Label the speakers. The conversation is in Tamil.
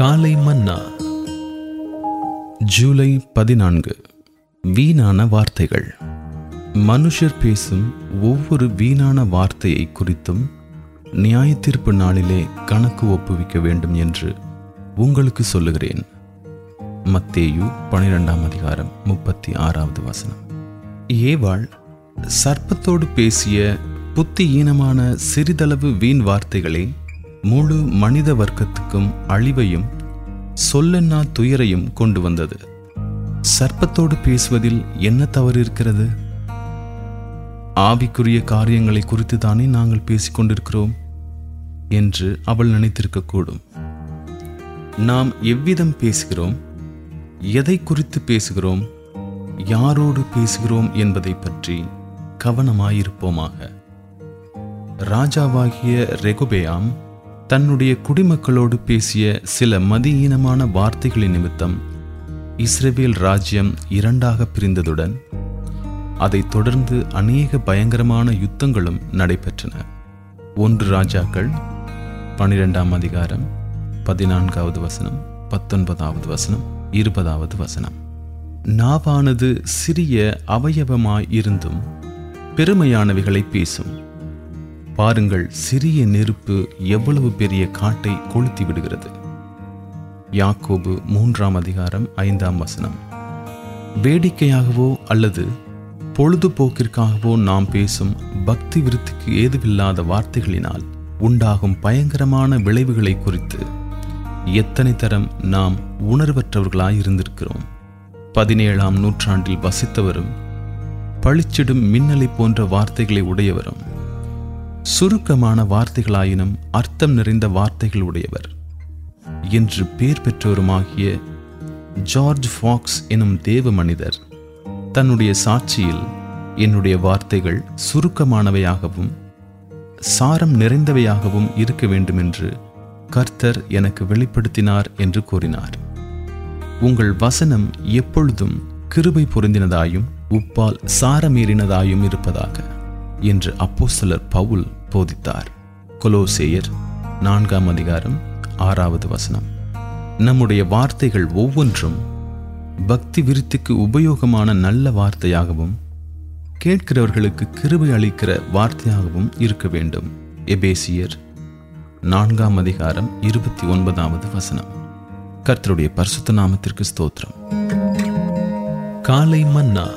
Speaker 1: காலை மன்னா ஜூலை பதினான்கு வீணான வார்த்தைகள் மனுஷர் பேசும் ஒவ்வொரு வீணான வார்த்தையை குறித்தும் நியாய தீர்ப்பு நாளிலே கணக்கு ஒப்புவிக்க வேண்டும் என்று உங்களுக்கு சொல்லுகிறேன் மத்தேயு பனிரெண்டாம் அதிகாரம் முப்பத்தி ஆறாவது வசனம் ஏவாள் சர்ப்பத்தோடு பேசிய புத்தி ஈனமான சிறிதளவு வீண் வார்த்தைகளை முழு மனித வர்க்கத்துக்கும் அழிவையும் சொல்லென்னா துயரையும் கொண்டு வந்தது சர்ப்பத்தோடு பேசுவதில் என்ன தவறு இருக்கிறது ஆவிக்குரிய காரியங்களை குறித்து தானே நாங்கள் பேசிக்கொண்டிருக்கிறோம் என்று அவள் நினைத்திருக்கக்கூடும் நாம் எவ்விதம் பேசுகிறோம் எதை குறித்து பேசுகிறோம் யாரோடு பேசுகிறோம் என்பதை பற்றி கவனமாயிருப்போமாக ராஜாவாகிய ரெகுபேயாம் தன்னுடைய குடிமக்களோடு பேசிய சில மதியீனமான வார்த்தைகளின் நிமித்தம் இஸ்ரேவேல் ராஜ்யம் இரண்டாக பிரிந்ததுடன் அதைத் தொடர்ந்து அநேக பயங்கரமான யுத்தங்களும் நடைபெற்றன ஒன்று ராஜாக்கள் பனிரெண்டாம் அதிகாரம் பதினான்காவது வசனம் பத்தொன்பதாவது வசனம் இருபதாவது வசனம் நாவானது சிறிய அவயவமாய் இருந்தும் பெருமையானவைகளை பேசும் பாருங்கள் சிறிய நெருப்பு எவ்வளவு பெரிய காட்டை கொளுத்தி விடுகிறது யாக்கோபு மூன்றாம் அதிகாரம் ஐந்தாம் வசனம் வேடிக்கையாகவோ அல்லது பொழுதுபோக்கிற்காகவோ நாம் பேசும் பக்தி விருத்திக்கு ஏதுவில்லாத வார்த்தைகளினால் உண்டாகும் பயங்கரமான விளைவுகளை குறித்து எத்தனை தரம் நாம் உணர்வற்றவர்களாய் இருந்திருக்கிறோம் பதினேழாம் நூற்றாண்டில் வசித்தவரும் பளிச்சிடும் மின்னலை போன்ற வார்த்தைகளை உடையவரும் சுருக்கமான வார்த்தைகளாயினும் அர்த்தம் நிறைந்த வார்த்தைகள் உடையவர் என்று பேர் பெற்றோருமாகிய ஜார்ஜ் ஃபாக்ஸ் எனும் தேவ மனிதர் தன்னுடைய சாட்சியில் என்னுடைய வார்த்தைகள் சுருக்கமானவையாகவும் சாரம் நிறைந்தவையாகவும் இருக்க வேண்டும் என்று கர்த்தர் எனக்கு வெளிப்படுத்தினார் என்று கூறினார் உங்கள் வசனம் எப்பொழுதும் கிருபை பொருந்தினதாயும் உப்பால் சாரமீறினதாயும் இருப்பதாக என்று அப்போ சிலர் பவுல் போதித்தார் கொலோசேயர் நான்காம் அதிகாரம் ஆறாவது வசனம் நம்முடைய வார்த்தைகள் ஒவ்வொன்றும் பக்தி விருத்திக்கு உபயோகமான நல்ல வார்த்தையாகவும் கேட்கிறவர்களுக்கு கிருபை அளிக்கிற வார்த்தையாகவும் இருக்க வேண்டும் எபேசியர் நான்காம் அதிகாரம் இருபத்தி ஒன்பதாவது வசனம் கர்த்தருடைய பரிசுத்த நாமத்திற்கு ஸ்தோத்திரம் காலை மன்னா